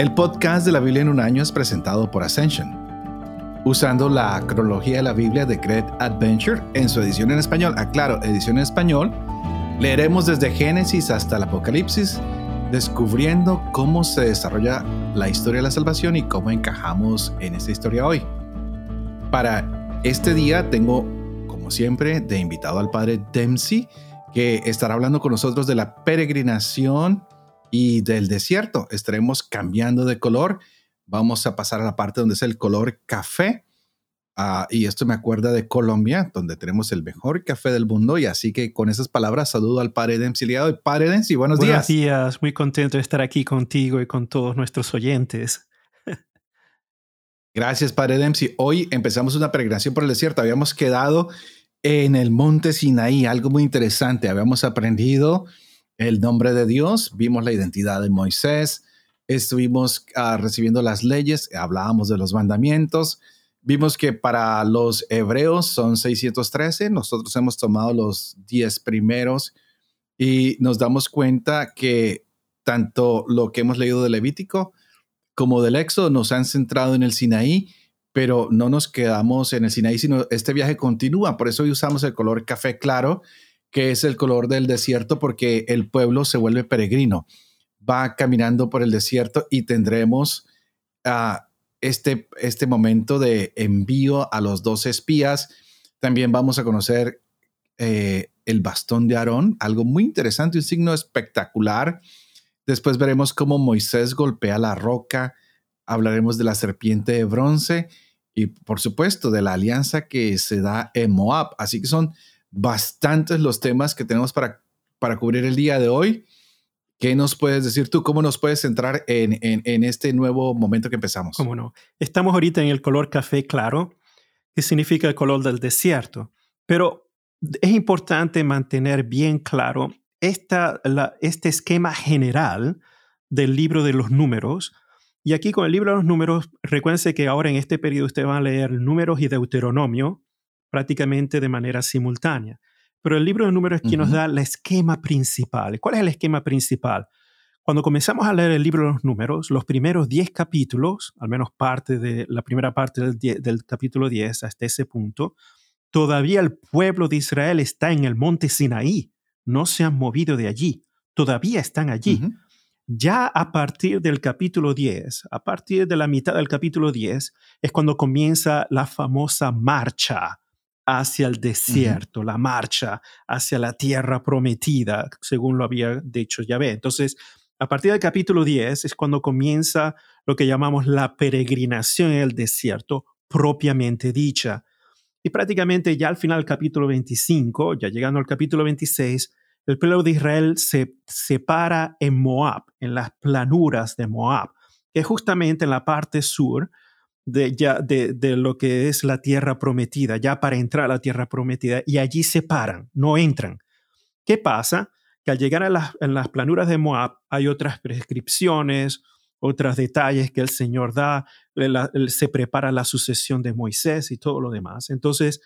El podcast de la Biblia en un año es presentado por Ascension. Usando la cronología de la Biblia de Great Adventure en su edición en español, aclaro, ah, edición en español, leeremos desde Génesis hasta el Apocalipsis, descubriendo cómo se desarrolla la historia de la salvación y cómo encajamos en esta historia hoy. Para este día tengo, como siempre, de invitado al padre Dempsey, que estará hablando con nosotros de la peregrinación y del desierto. Estaremos cambiando de color. Vamos a pasar a la parte donde es el color café. Ah, y esto me acuerda de Colombia, donde tenemos el mejor café del mundo. Y así que con esas palabras saludo al Padre Dempsey. Padre Dempsey, buenos, buenos días. Buenos días, muy contento de estar aquí contigo y con todos nuestros oyentes. Gracias, Padre Dempsey. Hoy empezamos una peregrinación por el desierto. Habíamos quedado en el monte Sinaí, algo muy interesante. Habíamos aprendido el nombre de Dios, vimos la identidad de Moisés, estuvimos ah, recibiendo las leyes, hablábamos de los mandamientos, vimos que para los hebreos son 613, nosotros hemos tomado los 10 primeros y nos damos cuenta que tanto lo que hemos leído de Levítico como del Éxodo nos han centrado en el Sinaí, pero no nos quedamos en el Sinaí, sino este viaje continúa, por eso hoy usamos el color café claro que es el color del desierto porque el pueblo se vuelve peregrino, va caminando por el desierto y tendremos uh, este, este momento de envío a los dos espías. También vamos a conocer eh, el bastón de Aarón, algo muy interesante, un signo espectacular. Después veremos cómo Moisés golpea la roca, hablaremos de la serpiente de bronce y por supuesto de la alianza que se da en Moab. Así que son bastantes los temas que tenemos para, para cubrir el día de hoy. ¿Qué nos puedes decir tú? ¿Cómo nos puedes centrar en, en, este nuevo momento que empezamos? ¿Cómo no? Estamos ahorita en el color café claro, que significa el color del desierto. Pero es importante mantener bien claro esta, la, este esquema general del libro de los números. Y aquí con el libro de los números, recuérdense que ahora en este periodo ustedes van a leer números y Deuteronomio, prácticamente de manera simultánea. Pero el libro de números es quien nos da el esquema principal. ¿Cuál es el esquema principal? Cuando comenzamos a leer el libro de los números, los primeros 10 capítulos, al menos parte de la primera parte del, del capítulo 10 hasta ese punto, todavía el pueblo de Israel está en el monte Sinaí, no se han movido de allí, todavía están allí. Ya a partir del capítulo 10, a partir de la mitad del capítulo 10, es cuando comienza la famosa marcha hacia el desierto, la marcha hacia la tierra prometida, según lo había dicho Yahvé. Entonces, a partir del capítulo 10 es cuando comienza lo que llamamos la peregrinación en el desierto propiamente dicha. Y prácticamente ya al final del capítulo 25, ya llegando al capítulo 26, el pueblo de Israel se separa en Moab, en las planuras de Moab, que es justamente en la parte sur de, ya, de, de, lo que es la tierra prometida, ya para entrar a la tierra prometida, y allí se paran, no entran. ¿Qué pasa? Que al llegar a las, en las planuras de Moab hay otras prescripciones, otros detalles que el Señor da, se prepara la sucesión de Moisés y todo lo demás. Entonces,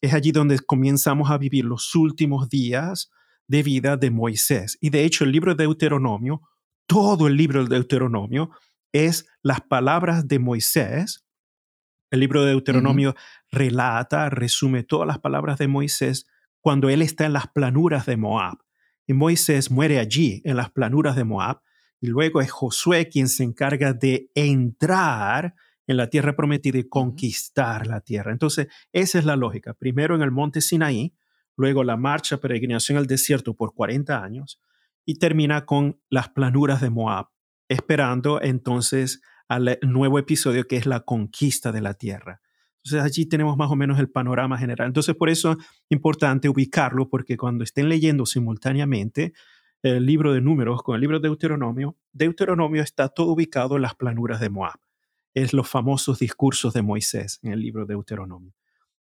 es allí donde comenzamos a vivir los últimos días de vida de Moisés. Y de hecho, el libro de Deuteronomio, todo el libro de Deuteronomio, es las palabras de Moisés el libro de Deuteronomio relata, resume todas las palabras de Moisés cuando él está en las planuras de Moab. Y Moisés muere allí, en las planuras de Moab. Y luego es Josué quien se encarga de entrar en la tierra prometida y conquistar la tierra. Entonces, esa es la lógica. Primero en el monte Sinaí, luego la marcha, peregrinación al desierto por 40 años y termina con las planuras de Moab, esperando entonces al nuevo episodio que es la conquista de la tierra. Entonces allí tenemos más o menos el panorama general. Entonces por eso es importante ubicarlo porque cuando estén leyendo simultáneamente el libro de números con el libro de Deuteronomio, Deuteronomio está todo ubicado en las planuras de Moab. Es los famosos discursos de Moisés en el libro de Deuteronomio.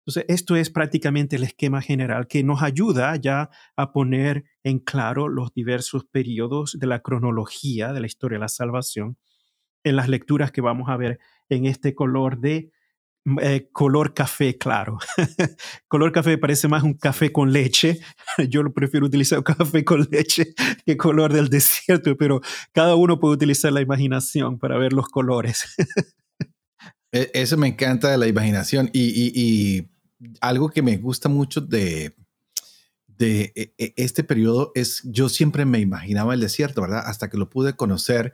Entonces, esto es prácticamente el esquema general que nos ayuda ya a poner en claro los diversos periodos de la cronología de la historia de la salvación en las lecturas que vamos a ver en este color de eh, color café claro. color café parece más un café con leche. Yo prefiero utilizar café con leche que color del desierto, pero cada uno puede utilizar la imaginación para ver los colores. E, eso me encanta de la imaginación y, algo que me gusta mucho de, de e, e, este periodo es, yo siempre me imaginaba el desierto, ¿verdad? Hasta que lo pude conocer.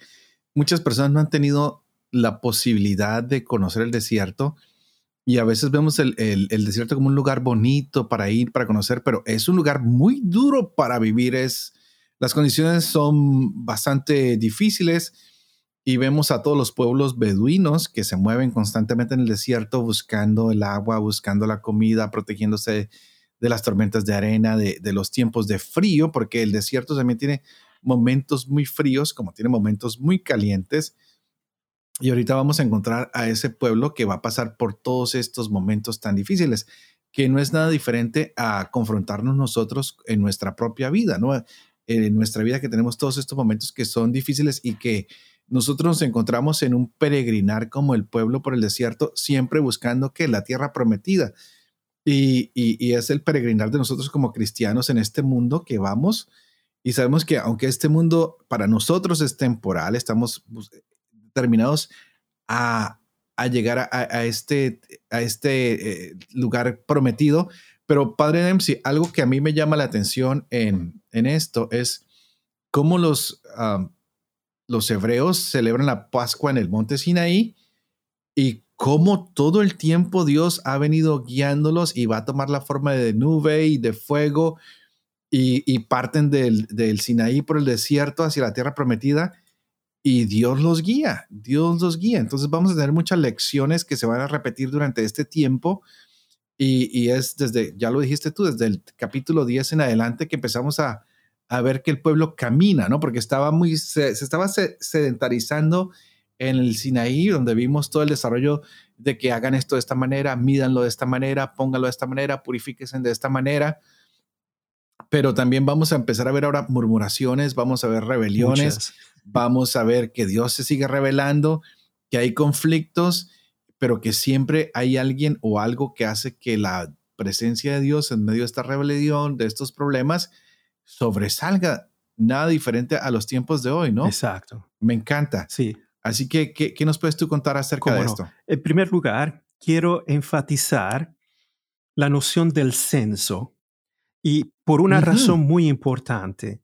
Muchas personas no han tenido la posibilidad de conocer el desierto y a veces vemos el, desierto como un lugar bonito para ir, para conocer, pero es un lugar muy duro para vivir. Es, las condiciones son bastante difíciles y vemos a todos los pueblos beduinos que se mueven constantemente en el desierto buscando el agua, buscando la comida, protegiéndose de las tormentas de arena, de, de los tiempos de frío, porque el desierto también tiene momentos muy fríos, como tiene momentos muy calientes. Y ahorita vamos a encontrar a ese pueblo que va a pasar por todos estos momentos tan difíciles, que no es nada diferente a confrontarnos nosotros en nuestra propia vida, ¿no? En nuestra vida que tenemos todos estos momentos que son difíciles y que nosotros nos encontramos en un peregrinar como el pueblo por el desierto, siempre buscando que la tierra prometida. Y, y, es el peregrinar de nosotros como cristianos en este mundo que vamos y sabemos que aunque este mundo para nosotros es temporal, estamos determinados a, llegar a, este, este eh, lugar prometido. Pero Padre Dempsey, algo que a mí me llama la atención en, esto es cómo los, los hebreos celebran la Pascua en el monte Sinaí y cómo todo el tiempo Dios ha venido guiándolos y va a tomar la forma de nube y de fuego y, parten del, del, Sinaí por el desierto hacia la tierra prometida y Dios los guía, Dios los guía. Entonces vamos a tener muchas lecciones que se van a repetir durante este tiempo y, es desde, ya lo dijiste tú, desde el capítulo 10 en adelante que empezamos a, ver que el pueblo camina, ¿no? Porque estaba muy, se, estaba sedentarizando en el Sinaí, donde vimos todo el desarrollo de que hagan esto de esta manera, mídanlo de esta manera, pónganlo de esta manera, purifíquense de esta manera. Pero también vamos a empezar a ver ahora murmuraciones, vamos a ver rebeliones, vamos a ver que Dios se sigue revelando, que hay conflictos, pero que siempre hay alguien o algo que hace que la presencia de Dios en medio de esta rebelión, de estos problemas, sobresalga. Nada diferente a los tiempos de hoy, ¿no? Exacto. Me encanta. Sí. Así que, ¿qué, nos puedes tú contar acerca de esto? En primer lugar, quiero enfatizar la noción del censo y por una razón muy importante.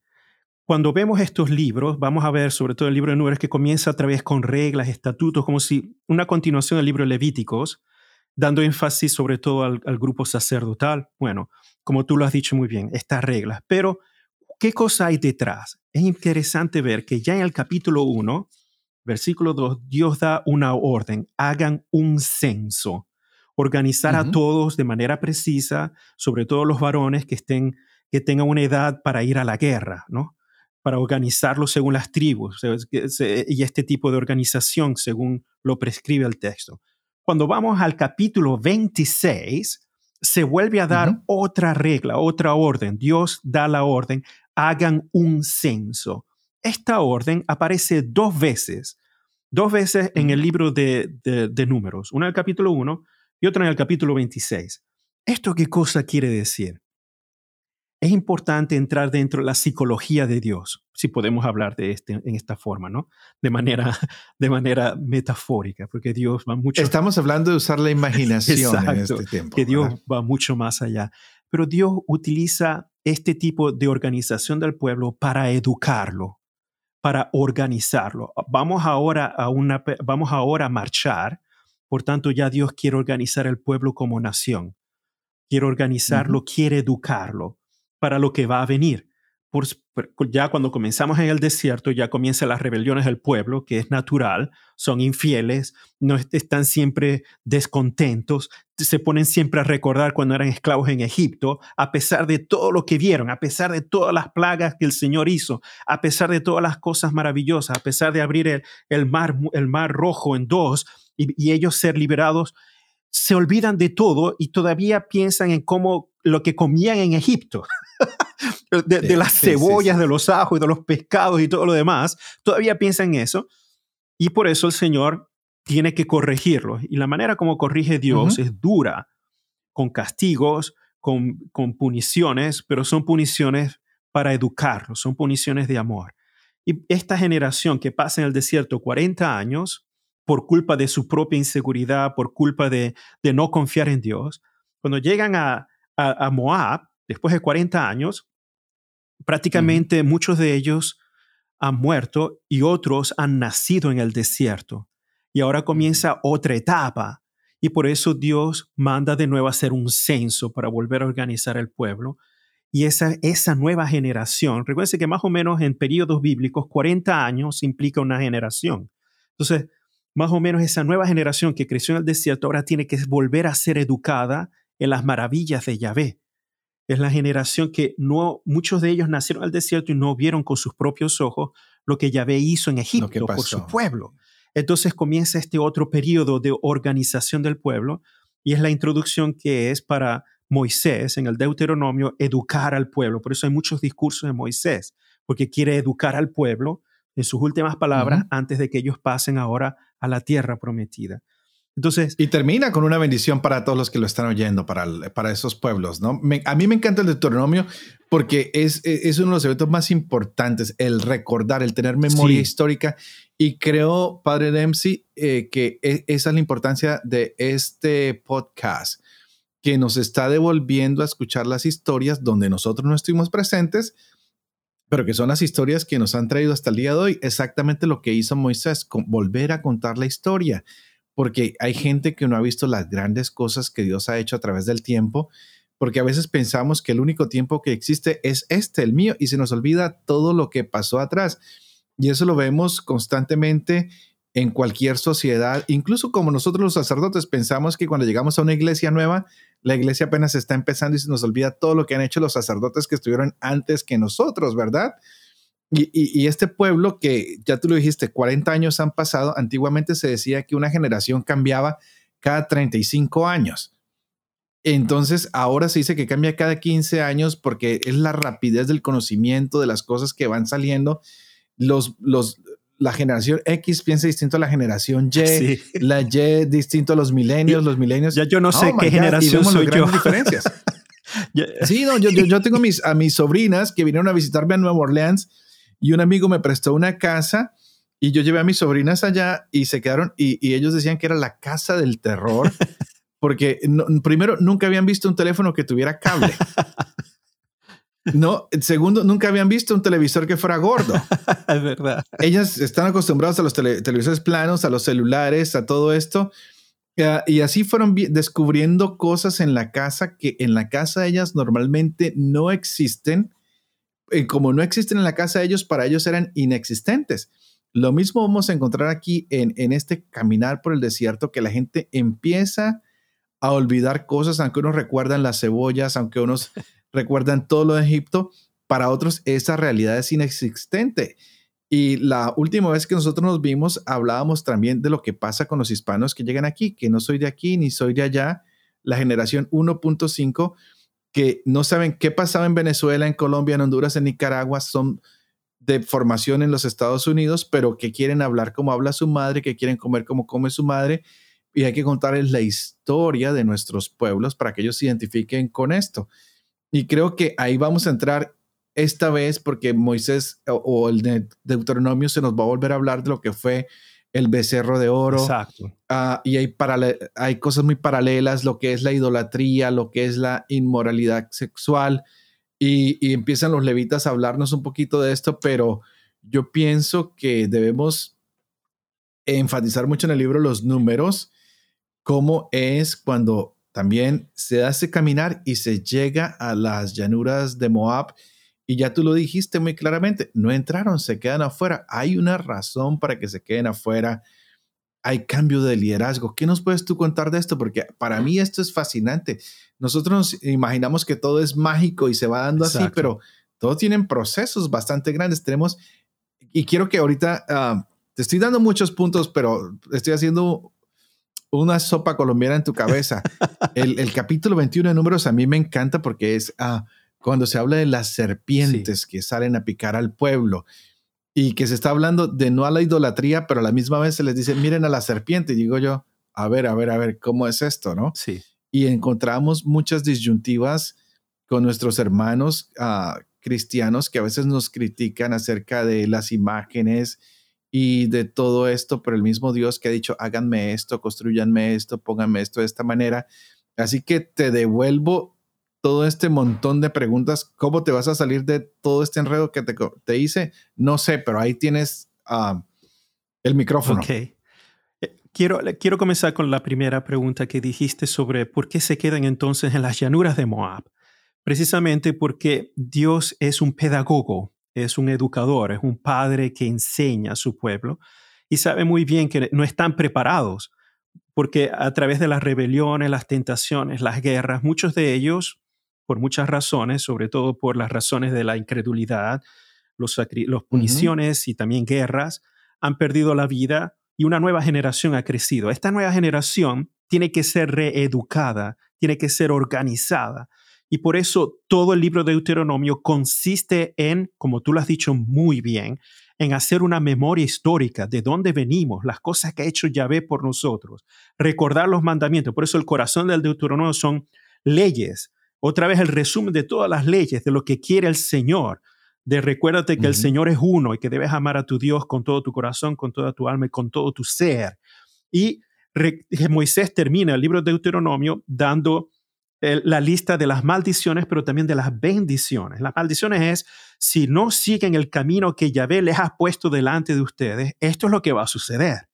Cuando vemos estos libros, vamos a ver sobre todo el libro de Números que comienza a través con reglas, estatutos, como si una continuación del libro de Levíticos, dando énfasis sobre todo al, grupo sacerdotal. Bueno, como tú lo has dicho muy bien, estas reglas. Pero, ¿qué cosa hay detrás? Es interesante ver que ya en el capítulo 1, versículo 2, Dios da una orden, hagan un censo, organizar a todos de manera precisa, sobre todo los varones que estén que tengan una edad para ir a la guerra, ¿no? para organizarlo según las tribus y este tipo de organización según lo prescribe el texto. Cuando vamos al capítulo 26, se vuelve a dar otra regla, otra orden. Dios da la orden, hagan un censo. Esta orden aparece dos veces, dos veces en el libro de, de números, una en el capítulo 1 y otra en el capítulo 26. ¿Esto qué cosa quiere decir? Es importante entrar dentro de la psicología de Dios, si podemos hablar de este en esta forma, ¿no? De manera, de manera metafórica, porque Dios va mucho. Estamos hablando de usar la imaginación en este tiempo. Que Dios va mucho más allá. Pero Dios utiliza este tipo de organización del pueblo para educarlo, para organizarlo. Vamos ahora a una, vamos ahora a marchar. Por tanto, ya Dios quiere organizar el pueblo como nación. Quiere organizarlo, quiere educarlo para lo que va a venir. Por, ya cuando comenzamos en el desierto, ya comienzan las rebeliones del pueblo, que es natural, son infieles, no están siempre descontentos, se ponen siempre a recordar cuando eran esclavos en Egipto, a pesar de todo lo que vieron, a pesar de todas las plagas que el Señor hizo, a pesar de todas las cosas maravillosas, a pesar de abrir el, mar, el mar rojo en dos y ellos ser liberados, se olvidan de todo y todavía piensan en cómo lo que comían en Egipto. de, las cebollas, de los ajos y de los pescados y todo lo demás, todavía piensa en eso. Y por eso el Señor tiene que corregirlos. Y la manera como corrige Dios es dura, con castigos, con, con puniciones, pero son puniciones para educarlos, son puniciones de amor. Y esta generación que pasa en el desierto 40 años por culpa de su propia inseguridad, por culpa de, de no confiar en Dios, cuando llegan a, a, Moab, después de 40 años, prácticamente muchos de ellos han muerto y otros han nacido en el desierto. Y ahora comienza otra etapa. Y por eso Dios manda de nuevo a hacer un censo para volver a organizar el pueblo y esa, esa nueva generación, recuerden que más o menos en periodos bíblicos, 40 años implica una generación. Entonces, más o menos esa nueva generación que creció en el desierto ahora tiene que volver a ser educada en las maravillas de Yahvé. Es la generación que no, muchos de ellos nacieron al desierto y no vieron con sus propios ojos lo que Yahvé hizo en Egipto por su pueblo. Entonces comienza este otro periodo de organización del pueblo y es la introducción que es para Moisés en el Deuteronomio educar al pueblo. Por eso hay muchos discursos de Moisés, porque quiere educar al pueblo en sus últimas palabras antes de que ellos pasen ahora a la tierra prometida. Entonces, y termina con una bendición para todos los que lo están oyendo, para, para esos pueblos. ¿no? a mí me encanta el Deuteronomio porque es, e, es uno de los eventos más importantes, el recordar, el tener memoria histórica. Y creo, Padre Dempsey, eh, que e, esa es la importancia de este podcast que nos está devolviendo a escuchar las historias donde nosotros no estuvimos presentes, pero que son las historias que nos han traído hasta el día de hoy, exactamente lo que hizo Moisés, volver a contar la historia, porque hay gente que no ha visto las grandes cosas que Dios ha hecho a través del tiempo, porque a veces pensamos que el único tiempo que existe es este, el mío, y se nos olvida todo lo que pasó atrás. Y eso lo vemos constantemente en cualquier sociedad, incluso como nosotros los sacerdotes pensamos que cuando llegamos a una iglesia nueva, la iglesia apenas está empezando y se nos olvida todo lo que han hecho los sacerdotes que estuvieron antes que nosotros, ¿verdad? Y, este pueblo que, ya tú lo dijiste, 40 años han pasado, antiguamente se decía que una generación cambiaba cada 35 años. Entonces, ahora se dice que cambia cada 15 años porque es la rapidez del conocimiento de las cosas que van saliendo. Los, los, la generación X piensa distinto a la generación Y, la Y distinto a los milenios, los milenios. Ya yo no sé qué generación soy yo. diferencias. sí, no, yo, yo, tengo mis, a mis sobrinas que vinieron a visitarme a Nueva Orleans y un amigo me prestó una casa y yo llevé a mis sobrinas allá y se quedaron y, y ellos decían que era la casa del terror porque primero nunca habían visto un teléfono que tuviera cable. No, segundo, nunca habían visto un televisor que fuera gordo. es verdad. Ellas están acostumbradas a los televisores planos, a los celulares, a todo esto. Ah, y así fueron descubriendo cosas en la casa que en la casa de ellas normalmente no existen. Y como no existen en la casa de ellos, para ellos eran inexistentes. Lo mismo vamos a encontrar aquí en, en este caminar por el desierto, que la gente empieza a olvidar cosas, aunque unos recuerdan las cebollas, aunque unos recuerdan todo lo de Egipto, para otros esa realidad es inexistente. Y la última vez que nosotros nos vimos, hablábamos también de lo que pasa con los hispanos que llegan aquí, que no soy de aquí ni soy de allá, la generación 1.5, que no saben qué pasaba en Venezuela, en Colombia, en Honduras, en Nicaragua, son de formación en los Estados Unidos, pero que quieren hablar como habla su madre, que quieren comer como come su madre, y hay que contarles la historia de nuestros pueblos para que ellos se identifiquen con esto. Y creo que ahí vamos a entrar esta vez porque Moisés o, el Deuteronomio se nos va a volver a hablar de lo que fue el becerro de oro. Exacto. Ah, y hay, hay cosas muy paralelas, lo que es la idolatría, lo que es la inmoralidad sexual. Y, y empiezan los levitas a hablarnos un poquito de esto, pero yo pienso que debemos enfatizar mucho en el libro los números, cómo es cuando también se hace caminar y se llega a las llanuras de Moab. Y ya tú lo dijiste muy claramente, no entraron, se quedan afuera. Hay una razón para que se queden afuera. Hay cambio de liderazgo. ¿Qué nos puedes tú contar de esto? Porque para mí esto es fascinante. Nosotros nos imaginamos que todo es mágico y se va dando así, pero todos tienen procesos bastante grandes. Tenemos, y quiero que ahorita, ah, te estoy dando muchos puntos, pero estoy haciendo una sopa colombiana en tu cabeza. El, capítulo 21 de números a mí me encanta porque es ah, cuando se habla de las serpientes que salen a picar al pueblo. y que se está hablando de no a la idolatría, pero a la misma vez se les dice, miren a la serpiente. Y digo yo, a ver, a ver, a ver, ¿cómo es esto, no? Sí. Y encontramos muchas disyuntivas con nuestros hermanos uh, cristianos que a veces nos critican acerca de las imágenes y de todo esto, pero el mismo Dios que ha dicho, háganme esto, construyanme esto, pónganme esto de esta manera. Así que te devuelvo todo este montón de preguntas. ¿Cómo te vas a salir de todo este enredo que te, te hice? No sé, pero ahí tienes uh, el micrófono. Ok. Eh, quiero, quiero comenzar con la primera pregunta que dijiste sobre por qué se quedan entonces en las llanuras de Moab. Precisamente porque Dios es un pedagogo, es un educador, es un padre que enseña a su pueblo y sabe muy bien que no están preparados porque a través de las rebeliones, las tentaciones, las guerras, muchos de ellos por muchas razones, sobre todo por las razones de la incredulidad, los, los puniciones y también guerras, han perdido la vida y una nueva generación ha crecido. Esta nueva generación tiene que ser reeducada, tiene que ser organizada. Y por eso todo el libro de Deuteronomio consiste en, como tú lo has dicho muy bien, en hacer una memoria histórica de dónde venimos, las cosas que ha hecho Yahvé por nosotros, recordar los mandamientos. Por eso el corazón del Deuteronomio son leyes, otra vez el resumen de todas las leyes, de lo que quiere el Señor, de recuérdate que el Señor es uno y que debes amar a tu Dios con todo tu corazón, con toda tu alma y con todo tu ser. Y Moisés termina el libro de Deuteronomio dando la lista de las maldiciones, pero también de las bendiciones. Las maldiciones es, si no siguen el camino que Yahvé les ha puesto delante de ustedes, esto es lo que va a suceder.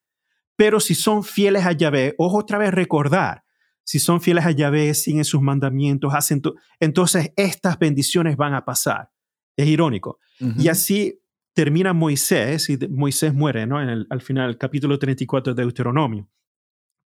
Pero si son fieles a Yahvé, ojo otra vez recordar, si son fieles a Yahvé, siguen sus mandamientos, hacen entonces estas bendiciones van a pasar. Es irónico. Y así termina Moisés, y Moisés muere ¿no? en al final del capítulo 34 de Deuteronomio.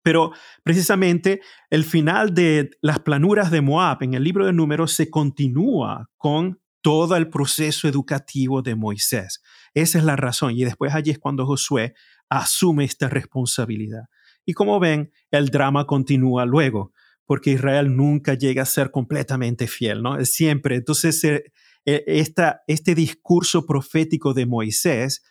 Pero precisamente el final de las planuras de Moab en el libro de números se continúa con todo el proceso educativo de Moisés. Esa es la razón. Y después allí es cuando Josué asume esta responsabilidad. Y como ven, el drama continúa luego, porque Israel nunca llega a ser completamente fiel, ¿no? Siempre. Entonces, eh, e, esta, este discurso profético de Moisés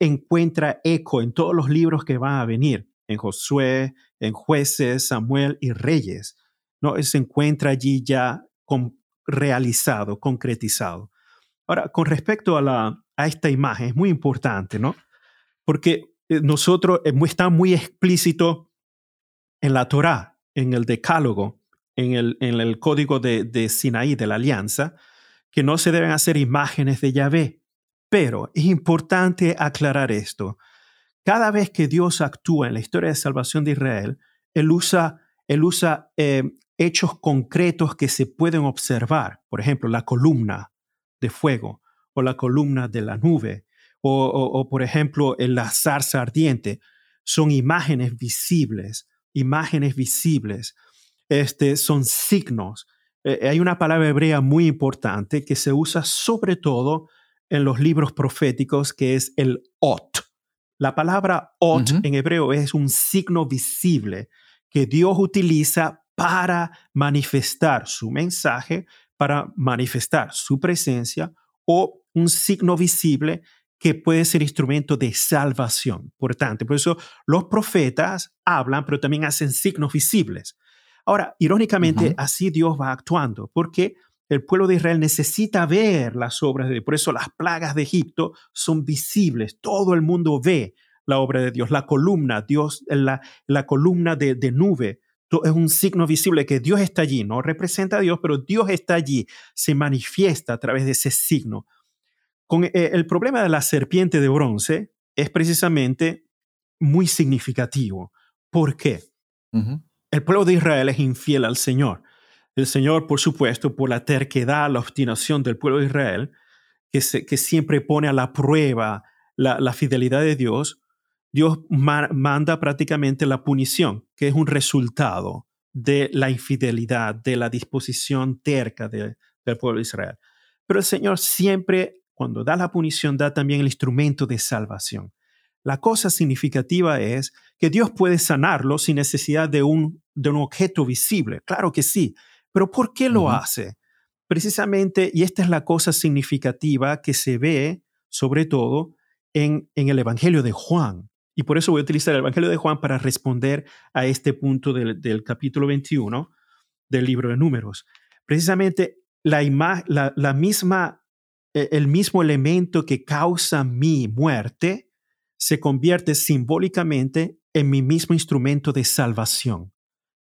encuentra eco en todos los libros que van a venir, en Josué, en jueces, Samuel y Reyes. ¿no? Se encuentra allí ya con, realizado, concretizado. Ahora, con respecto a, esta imagen, es muy importante, ¿no? Porque eh, nosotros, eh, está muy explícito en la Torá, en el Decálogo, en el, en el código de, de Sinaí, de la Alianza, que no se deben hacer imágenes de Yahvé. Pero es importante aclarar esto. Cada vez que Dios actúa en la historia de salvación de Israel, Él usa, él usa eh, hechos concretos que se pueden observar. Por ejemplo, la columna de fuego o la columna de la nube o, por ejemplo, en la zarza ardiente, son imágenes visibles, imágenes visibles, este, son signos. Eh, hay una palabra hebrea muy importante que se usa sobre todo en los libros proféticos, que es el ot. La palabra ot en hebreo es un signo visible que Dios utiliza para manifestar su mensaje, para manifestar su presencia o un signo visible que puede ser instrumento de salvación. Por tanto, por eso los profetas hablan, pero también hacen signos visibles. Ahora, irónicamente, así Dios va actuando, porque el pueblo de Israel necesita ver las obras de Dios. Por eso las plagas de Egipto son visibles. Todo el mundo ve la obra de Dios. La columna, Dios, la, la columna de, de nube, es un signo visible que Dios está allí. No representa a Dios, pero Dios está allí. Se manifiesta a través de ese signo. Con, eh, el problema de la serpiente de bronce es precisamente muy significativo. ¿Por qué? El pueblo de Israel es infiel al Señor. El Señor, por supuesto, por la terquedad, la obstinación del pueblo de Israel, que, que siempre pone a la prueba la, fidelidad de Dios, Dios manda prácticamente la punición, que es un resultado de la infidelidad, de la disposición terca del pueblo de Israel. Pero el Señor siempre cuando da la punición, da también el instrumento de salvación. La cosa significativa es que Dios puede sanarlo sin necesidad de un, de un objeto visible. Claro que sí, pero ¿por qué lo hace? Precisamente, y esta es la cosa significativa que se ve, sobre todo, en, en el Evangelio de Juan. Y por eso voy a utilizar el Evangelio de Juan para responder a este punto del, del capítulo 21 del libro de números. Precisamente la, la, la misma, el mismo elemento que causa mi muerte se convierte simbólicamente en mi mismo instrumento de salvación.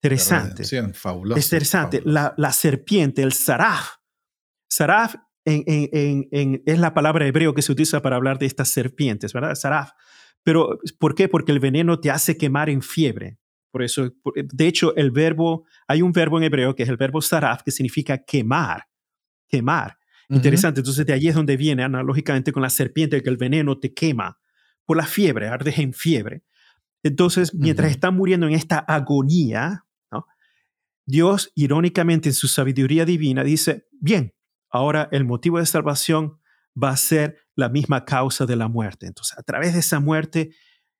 Interesante. Fabuloso, es interesante. La, la, serpiente, el saraf. Saraf en, en, en, es la palabra hebreo que se utiliza para hablar de estas serpientes, ¿verdad? Saraf. Pero, ¿por qué? Porque el veneno te hace quemar en fiebre. Por eso, de hecho, el verbo, hay un verbo en hebreo que es el verbo saraf, que significa quemar, quemar. Interesante. Entonces, de allí es donde viene analógicamente con la serpiente, que el veneno te quema por la fiebre, ardes en fiebre. Entonces, mientras están muriendo en esta agonía, Dios, irónicamente, en su sabiduría divina, dice, bien, ahora el motivo de salvación va a ser la misma causa de la muerte. Entonces, a través de esa muerte,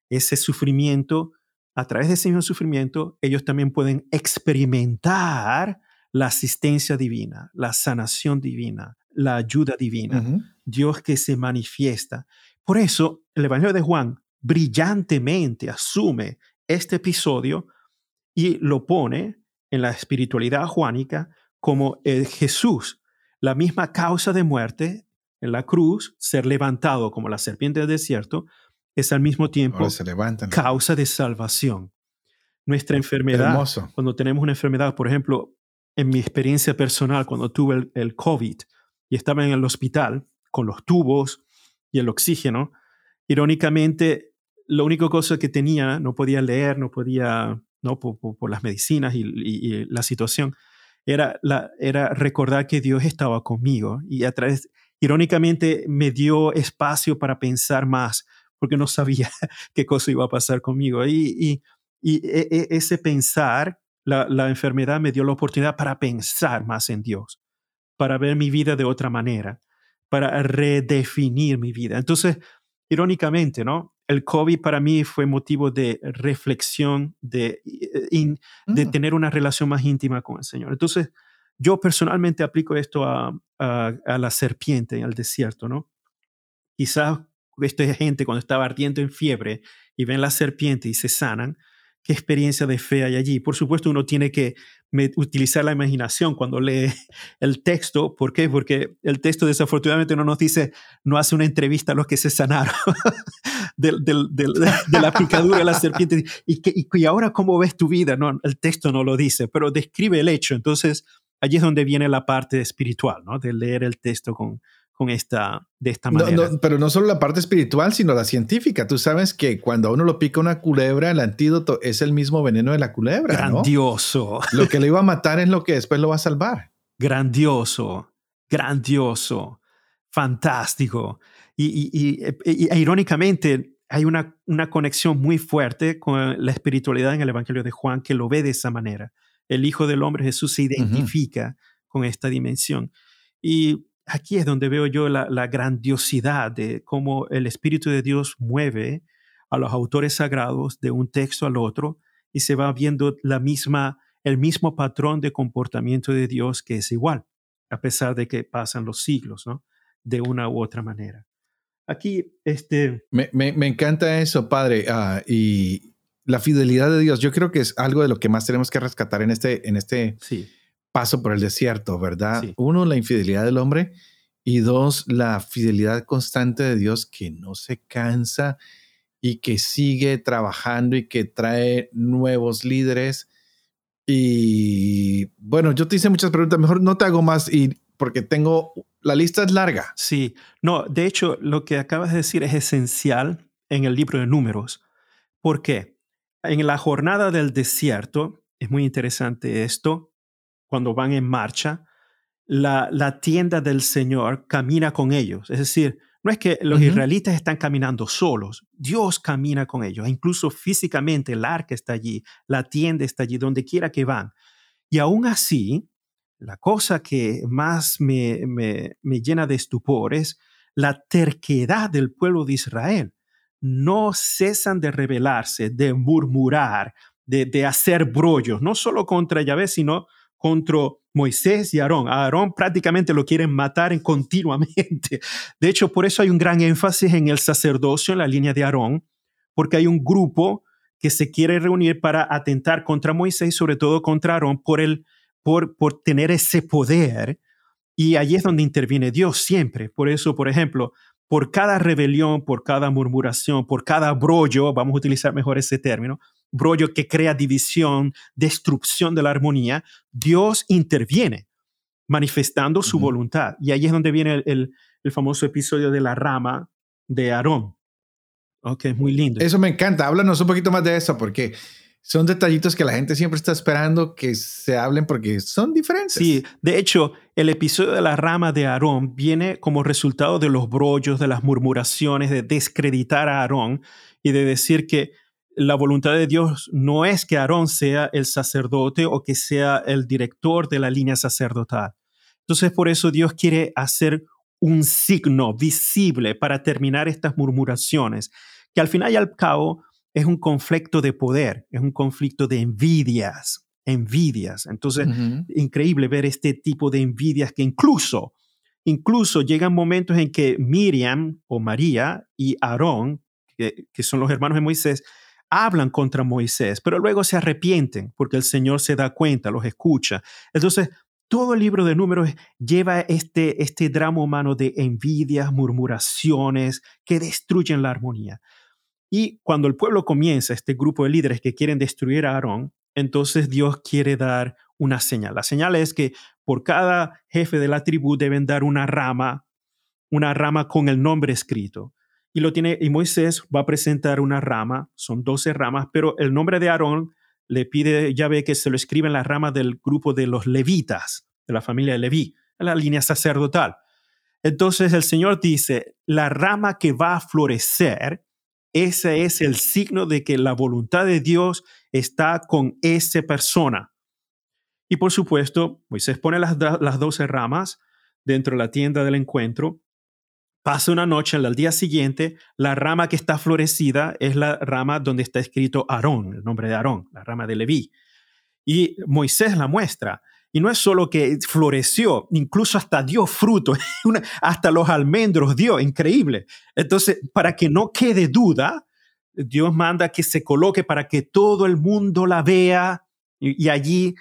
ese sufrimiento, a través de ese mismo sufrimiento, ellos también pueden experimentar la asistencia divina, la sanación divina, la ayuda divina, Dios que se manifiesta. Por eso, el Evangelio de Juan brillantemente asume este episodio y lo pone en la espiritualidad juánica como el Jesús, la misma causa de muerte en la cruz, ser levantado como la serpiente del desierto, es al mismo tiempo causa de salvación. Nuestra enfermedad, cuando tenemos una enfermedad, por ejemplo, en mi experiencia personal, cuando tuve el, el, COVID y estaba en el hospital con los tubos y el oxígeno, irónicamente, lo único cosa que tenía, no podía leer, no podía, no por, las medicinas y, y, la situación, era, la, era recordar que Dios estaba conmigo y a través, irónicamente, me dio espacio para pensar más, porque no sabía qué cosa iba a pasar conmigo. Y, y, e, e, ese pensar, la, la, enfermedad me dio la oportunidad para pensar más en Dios, para ver mi vida de otra manera, para redefinir mi vida. Entonces, irónicamente, ¿no? El COVID para mí fue motivo de reflexión, de, eh, de mm. tener una relación más íntima con el Señor. Entonces, yo personalmente aplico esto a, a, a la serpiente en el desierto, ¿no? Quizás esta gente cuando estaba ardiendo en fiebre y ven la serpiente y se sanan, qué experiencia de fe hay allí. Por supuesto, uno tiene que utilizar la imaginación cuando lee el texto. ¿Por qué? Porque el texto desafortunadamente no nos dice, no hace una entrevista a los que se sanaron de, la picadura de la serpiente. ¿Y, y, ahora cómo ves tu vida? No, el texto no lo dice, pero describe el hecho. Entonces, allí es donde viene la parte espiritual, ¿no? De leer el texto con, con esta, de esta manera. pero no solo la parte espiritual, sino la científica. Tú sabes que cuando a uno lo pica una culebra, el antídoto es el mismo veneno de la culebra. Grandioso. Lo que le iba a matar es lo que después lo va a salvar. Grandioso, grandioso, fantástico. Y, y, irónicamente, hay una, una conexión muy fuerte con la espiritualidad en el Evangelio de Juan que lo ve de esa manera. El Hijo del Hombre Jesús se identifica con esta dimensión. Y aquí es donde veo yo la, grandiosidad de cómo el Espíritu de Dios mueve a los autores sagrados de un texto al otro y se va viendo la misma, el mismo patrón de comportamiento de Dios que es igual, a pesar de que pasan los siglos, ¿no? De una u otra manera. Aquí, este... Me, encanta eso, padre, ah, y la fidelidad de Dios, yo creo que es algo de lo que más tenemos que rescatar en este, en este sí paso por el desierto, ¿verdad? Uno, la infidelidad del hombre y dos, la fidelidad constante de Dios que no se cansa y que sigue trabajando y que trae nuevos líderes. Y bueno, yo te hice muchas preguntas, mejor no te hago más y porque tengo, la lista es larga. Sí, no, de hecho, lo que acabas de decir es esencial en el libro de números. ¿Por qué? En la jornada del desierto, es muy interesante esto, cuando van en marcha, la, la, tienda del Señor camina con ellos. Es decir, no es que los israelitas están caminando solos, Dios camina con ellos, incluso físicamente el arca está allí, la tienda está allí, donde quiera que van. Y aún así, la cosa que más me, me, me llena de estupor es la terquedad del pueblo de Israel. No cesan de rebelarse, de murmurar, de, de hacer brollos, no solo contra Yahvé, sino contra Moisés y Aarón. A Aarón prácticamente lo quieren matar continuamente. De hecho, por eso hay un gran énfasis en el sacerdocio en la línea de Aarón, porque hay un grupo que se quiere reunir para atentar contra Moisés, sobre todo contra Aarón, por, por, por tener ese poder. Y allí es donde interviene Dios siempre. Por eso, por ejemplo, por cada rebelión, por cada murmuración, por cada brollo, vamos a utilizar mejor ese término, brollo que crea división, destrucción de la armonía, Dios interviene manifestando su voluntad. Y ahí es donde viene el, famoso episodio de la rama de Aarón. Ok, muy lindo. Eso me encanta. Háblanos un poquito más de eso, porque son detallitos que la gente siempre está esperando que se hablen porque son diferentes. Sí, de hecho, el episodio de la rama de Aarón viene como resultado de los brollos, de las murmuraciones, de descreditar a Aarón y de decir que la voluntad de Dios no es que Aarón sea el sacerdote o que sea el director de la línea sacerdotal. Entonces, por eso Dios quiere hacer un signo visible para terminar estas murmuraciones, que al final y al cabo es un conflicto de poder, es un conflicto de envidias, envidias. Entonces, increíble ver este tipo de envidias que incluso, incluso llegan momentos en que Miriam o María y Aarón, que, que son los hermanos de Moisés, hablan contra Moisés, pero luego se arrepienten porque el Señor se da cuenta, los escucha. Entonces, todo el libro de números lleva este, este drama humano de envidias, murmuraciones que destruyen la armonía. Y cuando el pueblo comienza, este grupo de líderes que quieren destruir a Aarón, entonces Dios quiere dar una señal. La señal es que por cada jefe de la tribu deben dar una rama, una rama con el nombre escrito y Moisés va a presentar una rama, son 12 ramas, pero el nombre de Aarón le pide ya ve que se lo escribe en la rama del grupo de los levitas, de la familia de Leví, en la línea sacerdotal. Entonces el Señor dice, la rama que va a florecer, ese es el signo de que la voluntad de Dios está con esa persona. Y por supuesto, Moisés pone las, las 12 ramas dentro de la tienda del encuentro Pasa una noche, al día siguiente, la rama que está florecida es la rama donde está escrito Aarón, el nombre de Aarón, la rama de Leví. Y Moisés la muestra. Y no es solo que floreció, incluso hasta dio fruto, hasta los almendros dio, increíble. Entonces, para que no quede duda, Dios manda que se coloque para que todo el mundo la vea y, y allí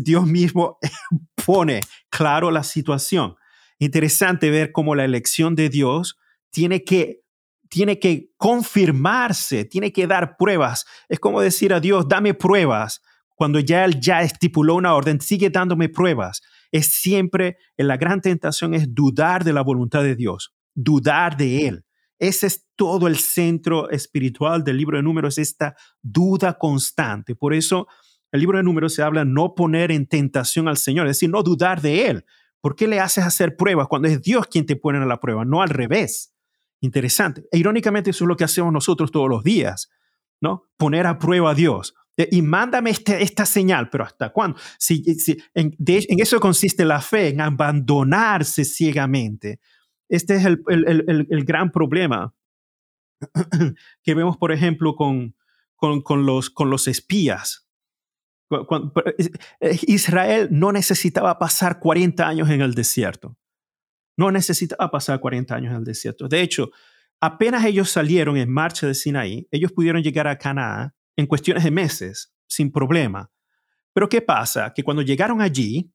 Dios mismo pone claro la situación interesante ver cómo la elección de Dios tiene que, tiene que confirmarse, tiene que dar pruebas. Es como decir a Dios, dame pruebas. Cuando ya Él ya estipuló una orden, sigue dándome pruebas. Es siempre, la gran tentación es dudar de la voluntad de Dios, dudar de Él. Ese es todo el centro espiritual del libro de números, esta duda constante. Por eso el libro de números se habla no poner en tentación al Señor, es decir, no dudar de Él, ¿Por qué le haces hacer pruebas cuando es Dios quien te pone a la prueba, no al revés? Interesante. E irónicamente eso es lo que hacemos nosotros todos los días, ¿no? Poner a prueba a Dios. Y mándame este, esta señal, pero ¿hasta cuándo? Si, en, eso consiste la fe, en abandonarse ciegamente. Este es el, el, gran problema que vemos, por ejemplo, con, con, con, los, con los espías. Eh, Israel no necesitaba pasar 40 años en el desierto. No necesitaba pasar 40 años en el desierto. De hecho, apenas ellos salieron en marcha de Sinaí, ellos pudieron llegar a Canaán en cuestiones de meses, sin problema. Pero ¿qué pasa? Que cuando llegaron allí,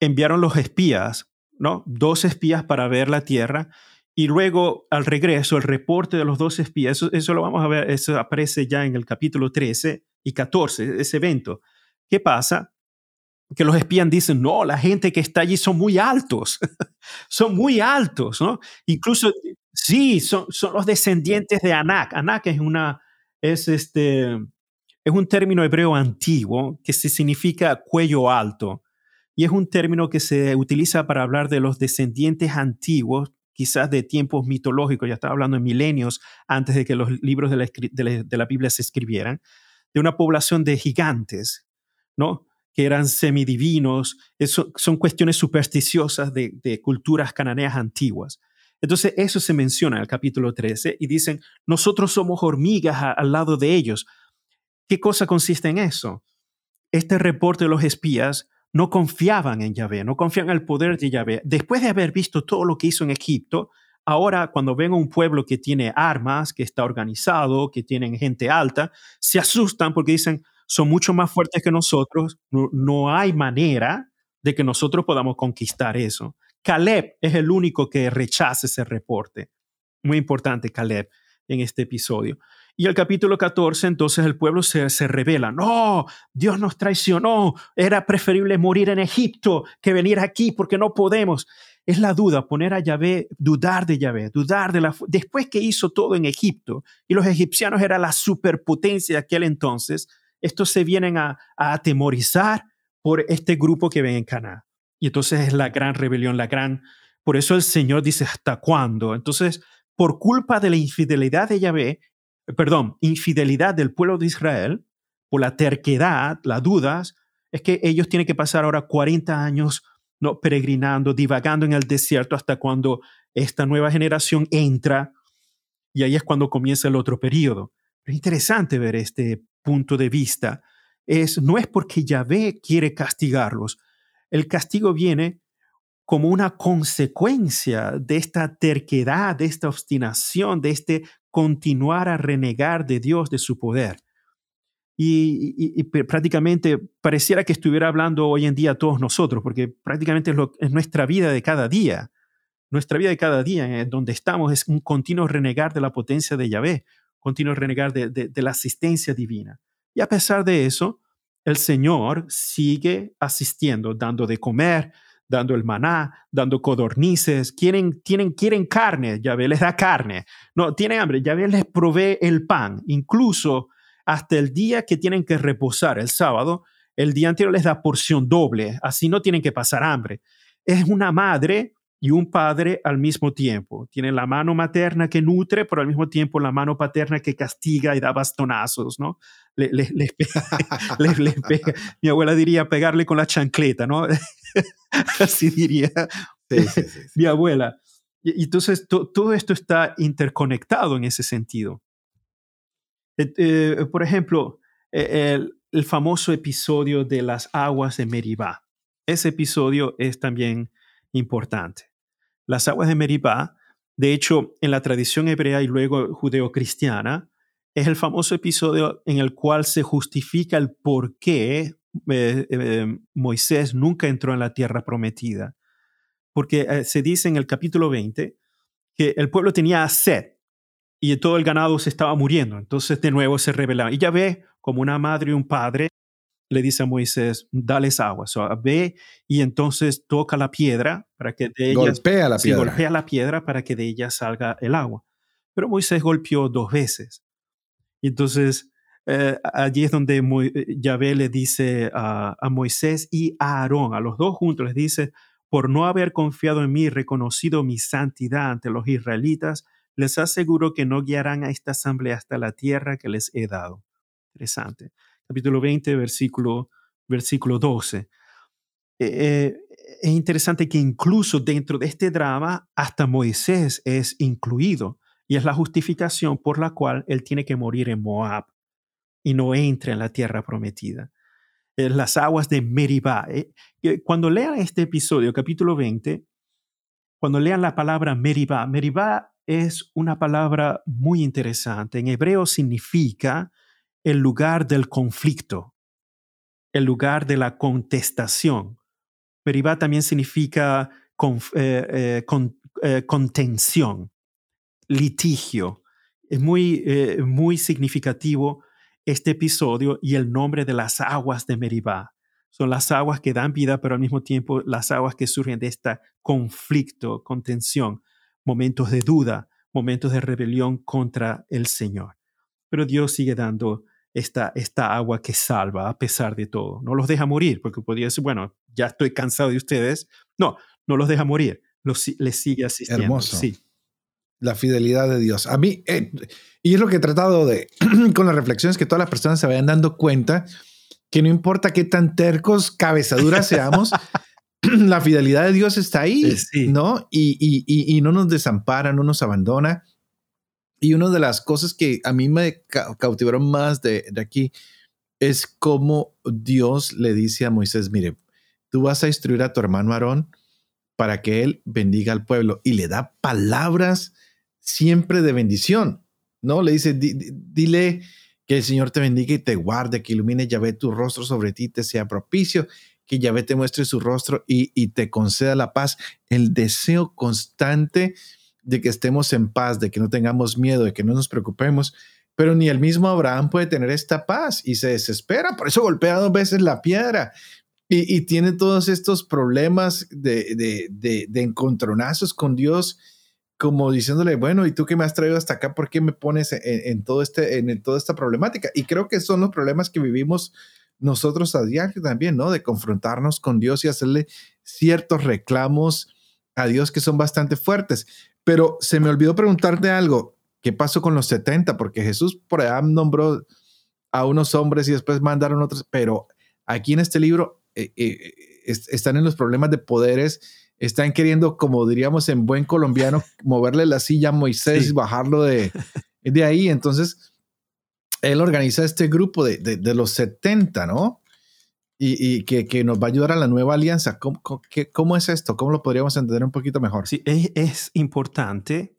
enviaron los espías, ¿no? Dos espías para ver la tierra, y luego al regreso, el reporte de los dos espías, eso, eso lo vamos a ver, eso aparece ya en el capítulo 13, y 14, ese evento. ¿Qué pasa? Que los espías dicen, no, la gente que está allí son muy altos, son muy altos, ¿no? Incluso, sí, son, son los descendientes de Anak. Anak es una, es este, es un término hebreo antiguo que significa cuello alto y es un término que se utiliza para hablar de los descendientes antiguos, quizás de tiempos mitológicos, ya estaba hablando de milenios antes de que los libros de la, de la Biblia se escribieran, de una población de gigantes, ¿no? que eran semidivinos, eso, son cuestiones supersticiosas de, culturas cananeas antiguas. Entonces eso se menciona en el capítulo 13 y dicen, nosotros somos hormigas al lado de ellos. ¿Qué cosa consiste en eso? Este reporte de los espías no confiaban en Yahvé, no confiaban en el poder de Yahvé. Después de haber visto todo lo que hizo en Egipto, ahora cuando ven a un pueblo que tiene armas, que está organizado, que tienen gente alta, se asustan porque dicen, son mucho más fuertes que nosotros, no, hay manera de que nosotros podamos conquistar eso. Caleb es el único que rechaza ese reporte. Muy importante, Caleb, en este episodio. Y el capítulo 14, entonces el pueblo se, se revela, no, Dios nos traicionó, era preferible morir en Egipto que venir aquí porque no podemos. Es la duda, poner a Yahvé, dudar de Yahvé, dudar de la... Después que hizo todo en Egipto y los egipcianos eran la superpotencia de aquel entonces, estos se vienen a, a atemorizar por este grupo que ven en Cana. Y entonces es la gran rebelión, la gran... Por eso el Señor dice, ¿hasta cuándo? Entonces, por culpa de la infidelidad de Yahvé, perdón, infidelidad del pueblo de Israel, por la terquedad, las dudas, es que ellos tienen que pasar ahora 40 años no, peregrinando, divagando en el desierto hasta cuando esta nueva generación entra y ahí es cuando comienza el otro periodo. Es interesante ver este punto de vista. Es, no es porque Yahvé quiere castigarlos, el castigo viene como una consecuencia de esta terquedad, de esta obstinación, de este continuar a renegar de Dios, de su poder. Y, prácticamente pareciera que estuviera hablando hoy en día a todos nosotros, porque prácticamente es, nuestra vida de cada día. Nuestra vida de cada día, en donde estamos, es un continuo renegar de la potencia de Yahvé, continuo renegar de, de la asistencia divina. Y a pesar de eso, el Señor sigue asistiendo, dando de comer, dando el maná, dando codornices, quieren, tienen, quieren carne, Yahvé les da carne, no, tienen hambre, Yahvé les provee el pan, incluso hasta el día que tienen que reposar, el sábado, el día anterior les da porción doble, así no tienen que pasar hambre. Es una madre y un padre al mismo tiempo. Tienen la mano materna que nutre, pero al mismo tiempo la mano paterna que castiga y da bastonazos, ¿no? Les, pega. Mi abuela diría pegarle con la chancleta, ¿no? Así diría mi abuela. Y, entonces todo esto está interconectado en ese sentido. Eh, eh, por ejemplo, e, el, famoso episodio de las aguas de Meribá. Ese episodio es también importante. Las aguas de Meribá, de hecho, en la tradición hebrea y luego judeocristiana, es el famoso episodio en el cual se justifica el por qué eh, eh, Moisés nunca entró en la tierra prometida. Porque eh, se dice en el capítulo 20 que el pueblo tenía sed y todo el ganado se estaba muriendo. Entonces de nuevo se revelaba. Y ya ve como una madre y un padre le dice a Moisés, dales agua. ve y entonces toca la piedra para que de ella... Golpea la piedra. golpea la piedra para que de ella salga el agua. Pero Moisés golpeó dos veces. Y entonces eh, allí es donde eh, Yahvé le dice a, Moisés y a Aarón, a los dos juntos, les dice, por no haber confiado en mí reconocido mi santidad ante los israelitas, les aseguro que no guiarán a esta asamblea hasta la tierra que les he dado. Interesante. Capítulo 20, versículo, versículo 12. Eh, es interesante que incluso dentro de este drama, hasta Moisés es incluido y es la justificación por la cual él tiene que morir en Moab y no entra en la tierra prometida. Eh, las aguas de Meribá. Eh, cuando lean este episodio, capítulo 20, cuando lean la palabra Meribá, Meribá es una palabra muy interesante. En hebreo significa el lugar del conflicto, el lugar de la contestación. Meribá también significa eh, contención litigio. Es muy, eh, muy significativo este episodio y el nombre de las aguas de Meribá. Son las aguas que dan vida, pero al mismo tiempo las aguas que surgen de este conflicto, contención, momentos de duda, momentos de rebelión contra el Señor. Pero Dios sigue dando esta, esta agua que salva a pesar de todo. No los deja morir, porque podría decir, bueno, ya estoy cansado de ustedes. No, no los deja morir, los, les sigue asistiendo. Hermoso. Sí la fidelidad de Dios. A mí, eh, y es lo que he tratado de, con las reflexiones, que todas las personas se vayan dando cuenta que no importa qué tan tercos, cabezaduras seamos, la fidelidad de Dios está ahí, eh, ¿no? Y, y, y, no nos desampara, no nos abandona. Y una de las cosas que a mí me cautivaron más de, de aquí es cómo Dios le dice a Moisés, mire, tú vas a instruir a tu hermano Aarón para que él bendiga al pueblo y le da palabras siempre de bendición, ¿no? Le dice, dile que el Señor te bendiga y te guarde, que ilumine Yahvé tu rostro sobre ti, te sea propicio, que Yahvé te muestre su rostro y, y te conceda la paz, el deseo constante de que estemos en paz, de que no tengamos miedo, de que no nos preocupemos. Pero ni el mismo Abraham puede tener esta paz y se desespera, por eso golpea dos veces la piedra y, tiene todos estos problemas de, de, de, encontronazos con Dios, como diciéndole, bueno, ¿y tú qué me has traído hasta acá? ¿Por qué me pones en, todo este, en toda esta problemática? Y creo que son los problemas que vivimos nosotros a diario también, ¿no? De confrontarnos con Dios y hacerle ciertos reclamos a Dios que son bastante fuertes. Pero se me olvidó preguntarte algo. ¿Qué pasó con los 70? Porque Jesús por allá nombró a unos hombres y después mandaron otros, pero aquí en este libro eh, eh, están en los problemas de poderes, están queriendo, como diríamos en buen colombiano, moverle la silla a Moisés y bajarlo de, de ahí. Entonces, él organiza este grupo de, de, los 70, ¿no? Y, y que, que, nos va a ayudar a la nueva alianza. ¿Cómo, ¿Cómo, es esto? ¿Cómo lo podríamos entender un poquito mejor? Sí, es, es importante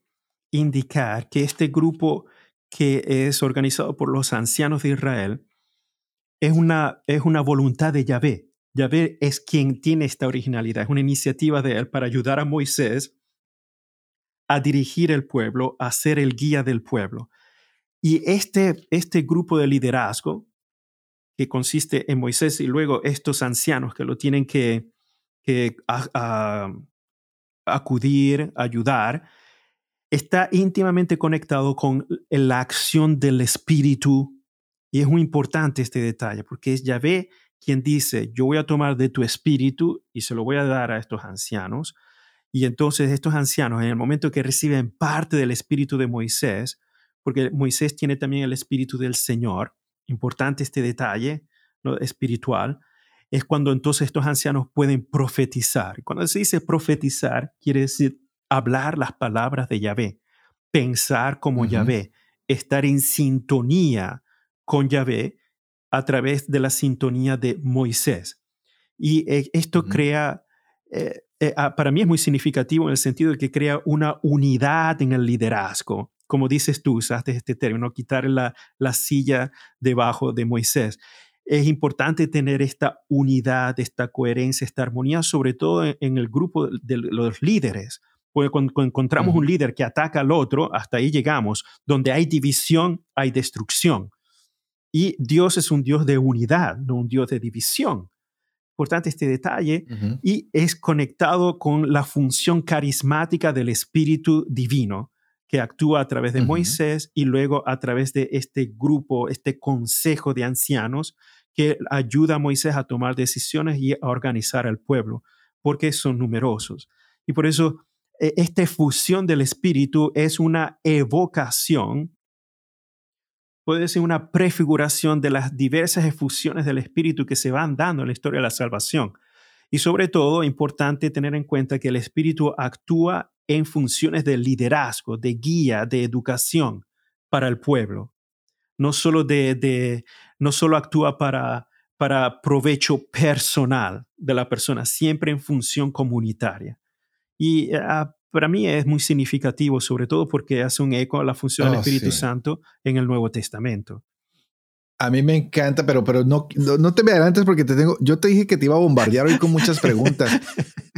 indicar que este grupo que es organizado por los ancianos de Israel es una, es una voluntad de Yahvé. Yahvé es quien tiene esta originalidad, es una iniciativa de él para ayudar a Moisés a dirigir el pueblo, a ser el guía del pueblo. Y este, este grupo de liderazgo, que consiste en Moisés y luego estos ancianos que lo tienen que, que acudir, ayudar, está íntimamente conectado con la acción del Espíritu. Y es muy importante este detalle, porque es Yahvé quien dice, yo voy a tomar de tu espíritu y se lo voy a dar a estos ancianos. Y entonces estos ancianos, en el momento que reciben parte del espíritu de Moisés, porque Moisés tiene también el espíritu del Señor, importante este detalle ¿no? espiritual, es cuando entonces estos ancianos pueden profetizar. Cuando se dice profetizar, quiere decir hablar las palabras de Yahvé, pensar como Yahvé, estar en sintonía con Yahvé a través de la sintonía de Moisés. Y eh, esto crea, eh, eh, ah, para mí es muy significativo en el sentido de que crea una unidad en el liderazgo. Como dices tú, usaste este término, quitar la, la silla debajo de Moisés. Es importante tener esta unidad, esta coherencia, esta armonía, sobre todo en, el grupo de los líderes. Porque cuando, encontramos un líder que ataca al otro, hasta ahí llegamos. Donde hay división, hay destrucción. Y Dios es un Dios de unidad, no un Dios de división. Importante este detalle. Y es conectado con la función carismática del Espíritu Divino que actúa a través de Moisés y luego a través de este grupo, este consejo de ancianos que ayuda a Moisés a tomar decisiones y a organizar al pueblo, porque son numerosos. Y por eso e, esta fusión del Espíritu es una evocación puede ser una prefiguración de las diversas efusiones del Espíritu que se van dando en la historia de la salvación. Y sobre todo, importante tener en cuenta que el Espíritu actúa en funciones de liderazgo, de guía, de educación para el pueblo. No solo, de, no solo actúa para, para provecho personal de la persona, siempre en función comunitaria. Y ah, para mí es muy significativo, sobre todo porque hace un eco a la función del oh, Espíritu Santo en el Nuevo Testamento. A mí me encanta, pero, pero no, no, te me adelantes porque te tengo, yo te dije que te iba a bombardear hoy con muchas preguntas.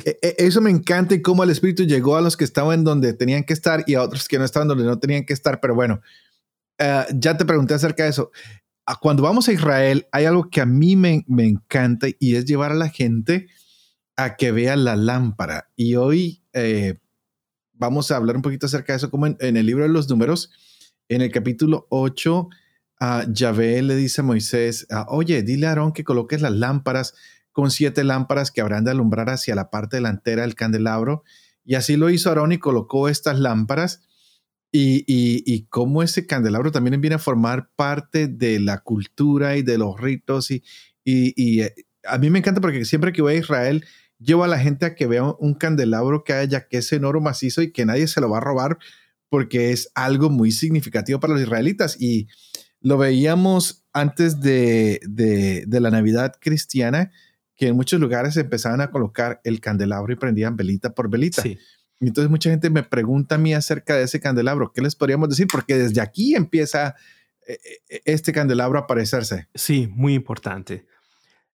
E, e, eso me encanta y cómo el Espíritu llegó a los que estaban donde tenían que estar y a otros que no estaban donde no tenían que estar. Pero bueno, eh, ya te pregunté acerca de eso. Cuando vamos a Israel, hay algo que a mí me, me encanta y es llevar a la gente a que vea la lámpara. Y hoy, eh, vamos a hablar un poquito acerca de eso, como en, el libro de los números, en el capítulo 8, uh, Yahvé le dice a Moisés, ah, oye, dile a Aarón que coloques las lámparas con siete lámparas que habrán de alumbrar hacia la parte delantera del candelabro. Y así lo hizo Aarón y colocó estas lámparas. Y, cómo ese candelabro también viene a formar parte de la cultura y de los ritos. Y, y, eh, a mí me encanta porque siempre que voy a Israel, llevo a la gente a que vea un candelabro que haya, que es en oro macizo y que nadie se lo va a robar porque es algo muy significativo para los israelitas. Y lo veíamos antes de, de, la Navidad cristiana, que en muchos lugares empezaban a colocar el candelabro y prendían velita por velita. Sí. Y entonces mucha gente me pregunta a mí acerca de ese candelabro. ¿Qué les podríamos decir? Porque desde aquí empieza eh, eh, este candelabro a aparecerse. Sí, muy importante.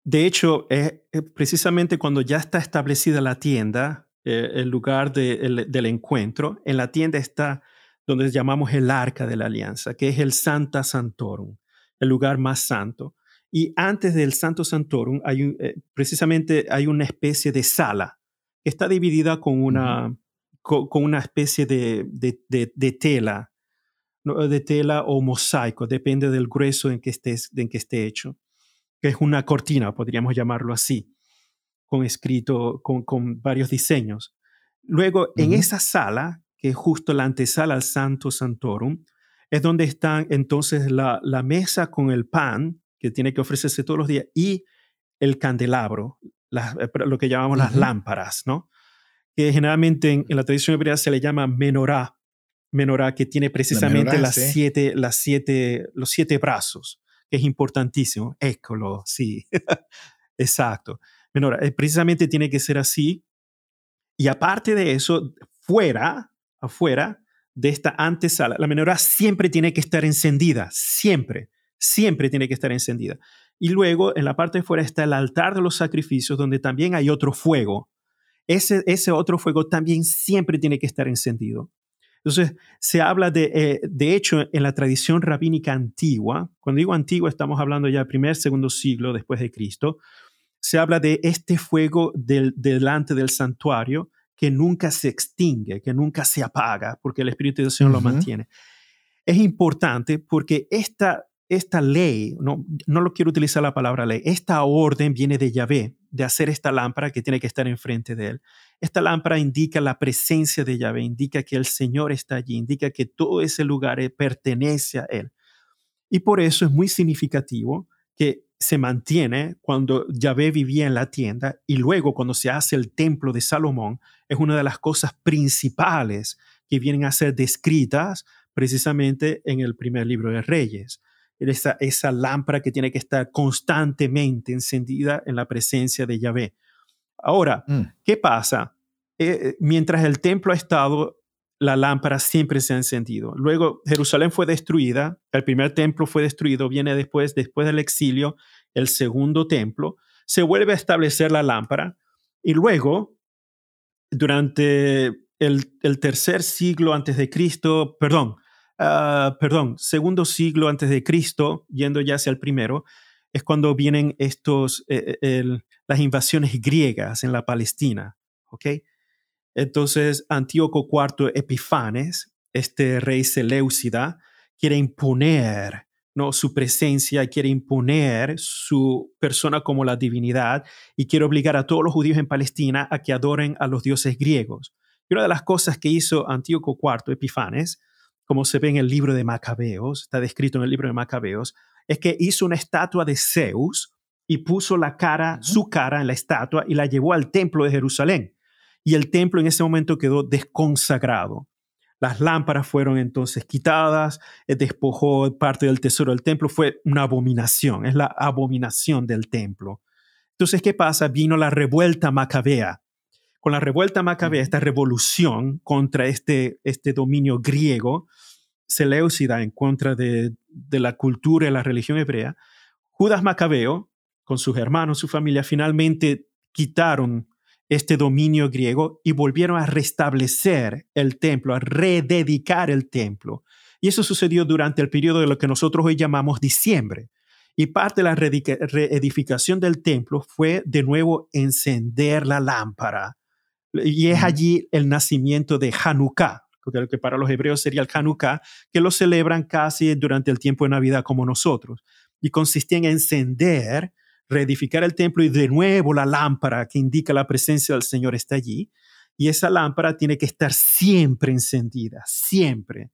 De hecho, es precisamente cuando ya está establecida la tienda, eh, el lugar del encuentro, en la tienda está donde llamamos el arca de la alianza, que es el Santa Santorum, el lugar más santo. Y antes del Santo Santorum, hay precisamente hay una especie de sala que está dividida con una, con, una especie de, de, tela, de tela o mosaico, depende del grueso en que, estés, en que esté hecho, que es una cortina, podríamos llamarlo así, con escrito, con, con varios diseños. Luego, en esa sala, que es justo la antesala al Santo Santorum, es donde están entonces la, la mesa con el pan, que tiene que ofrecerse todos los días, y el candelabro, lo que llamamos las lámparas, ¿no? que generalmente en, la tradición hebrea se le llama menorá, menorá que tiene precisamente las siete, las siete, los siete brazos, que es importantísimo. Écolo, sí, exacto. Menorá, eh, precisamente tiene que ser así. Y aparte de eso, fuera, afuera de esta antesala, la menorá siempre tiene que estar encendida, siempre, siempre tiene que estar encendida. Y luego en la parte de fuera está el altar de los sacrificios, donde también hay otro fuego, ese, ese otro fuego también siempre tiene que estar encendido. Entonces, se habla de, eh, de hecho, en la tradición rabínica antigua, cuando digo antigua, estamos hablando ya del primer, segundo siglo después de Cristo, se habla de este fuego del, delante del santuario que nunca se extingue, que nunca se apaga, porque el Espíritu de Dios lo mantiene. Es importante porque esta, esta ley, no, no lo quiero utilizar la palabra ley, esta orden viene de Yahvé, de hacer esta lámpara que tiene que estar enfrente de él. Esta lámpara indica la presencia de Yahvé, indica que el Señor está allí, indica que todo ese lugar pertenece a él. Y por eso es muy significativo que se mantiene cuando Yahvé vivía en la tienda y luego cuando se hace el templo de Salomón, es una de las cosas principales que vienen a ser descritas precisamente en el primer libro de Reyes esa, esa lámpara que tiene que estar constantemente encendida en la presencia de Yahvé. Ahora, mm. ¿qué pasa? Eh, eh, mientras el templo ha estado, la lámpara siempre se ha encendido. Luego Jerusalén fue destruida, el primer templo fue destruido, viene después, después del exilio, el segundo templo, se vuelve a establecer la lámpara y luego, durante el, tercer siglo antes de Cristo, perdón, Ah, perdón, segundo siglo antes de Cristo, yendo ya hacia el primero, es cuando vienen estos, eh, eh, las invasiones griegas en la Palestina, ¿ok? Entonces, Antíoco IV Epifanes, este rey Seleucida, quiere imponer ¿no? su presencia, quiere imponer su persona como la divinidad y quiere obligar a todos los judíos en Palestina a que adoren a los dioses griegos. Y una de las cosas que hizo Antíoco IV Epifanes como se ve en el libro de Macabeos, está descrito en el libro de Macabeos, es que hizo una estatua de Zeus y puso la cara, su cara en la estatua y la llevó al templo de Jerusalén. Y el templo en ese momento quedó desconsagrado. Las lámparas fueron entonces quitadas, eh, despojó parte del tesoro del templo, fue una abominación, es la abominación del templo. Entonces, ¿qué pasa? Vino la revuelta macabea con la revuelta macabea, esta revolución contra este, este dominio griego, Seleucida en contra de, la cultura y la religión hebrea, Judas Macabeo, con sus hermanos, su familia, finalmente quitaron este dominio griego y volvieron a restablecer el templo, a rededicar el templo. Y eso sucedió durante el periodo de lo que nosotros hoy llamamos diciembre. Y parte de la reedificación del templo fue de nuevo encender la lámpara, y es allí el nacimiento de Hanukkah, que para los hebreos sería el Hanukkah, que lo celebran casi durante el tiempo de Navidad como nosotros. Y consistía en encender, reedificar el templo y de nuevo la lámpara que indica la presencia del Señor está allí. Y esa lámpara tiene que estar siempre encendida, siempre.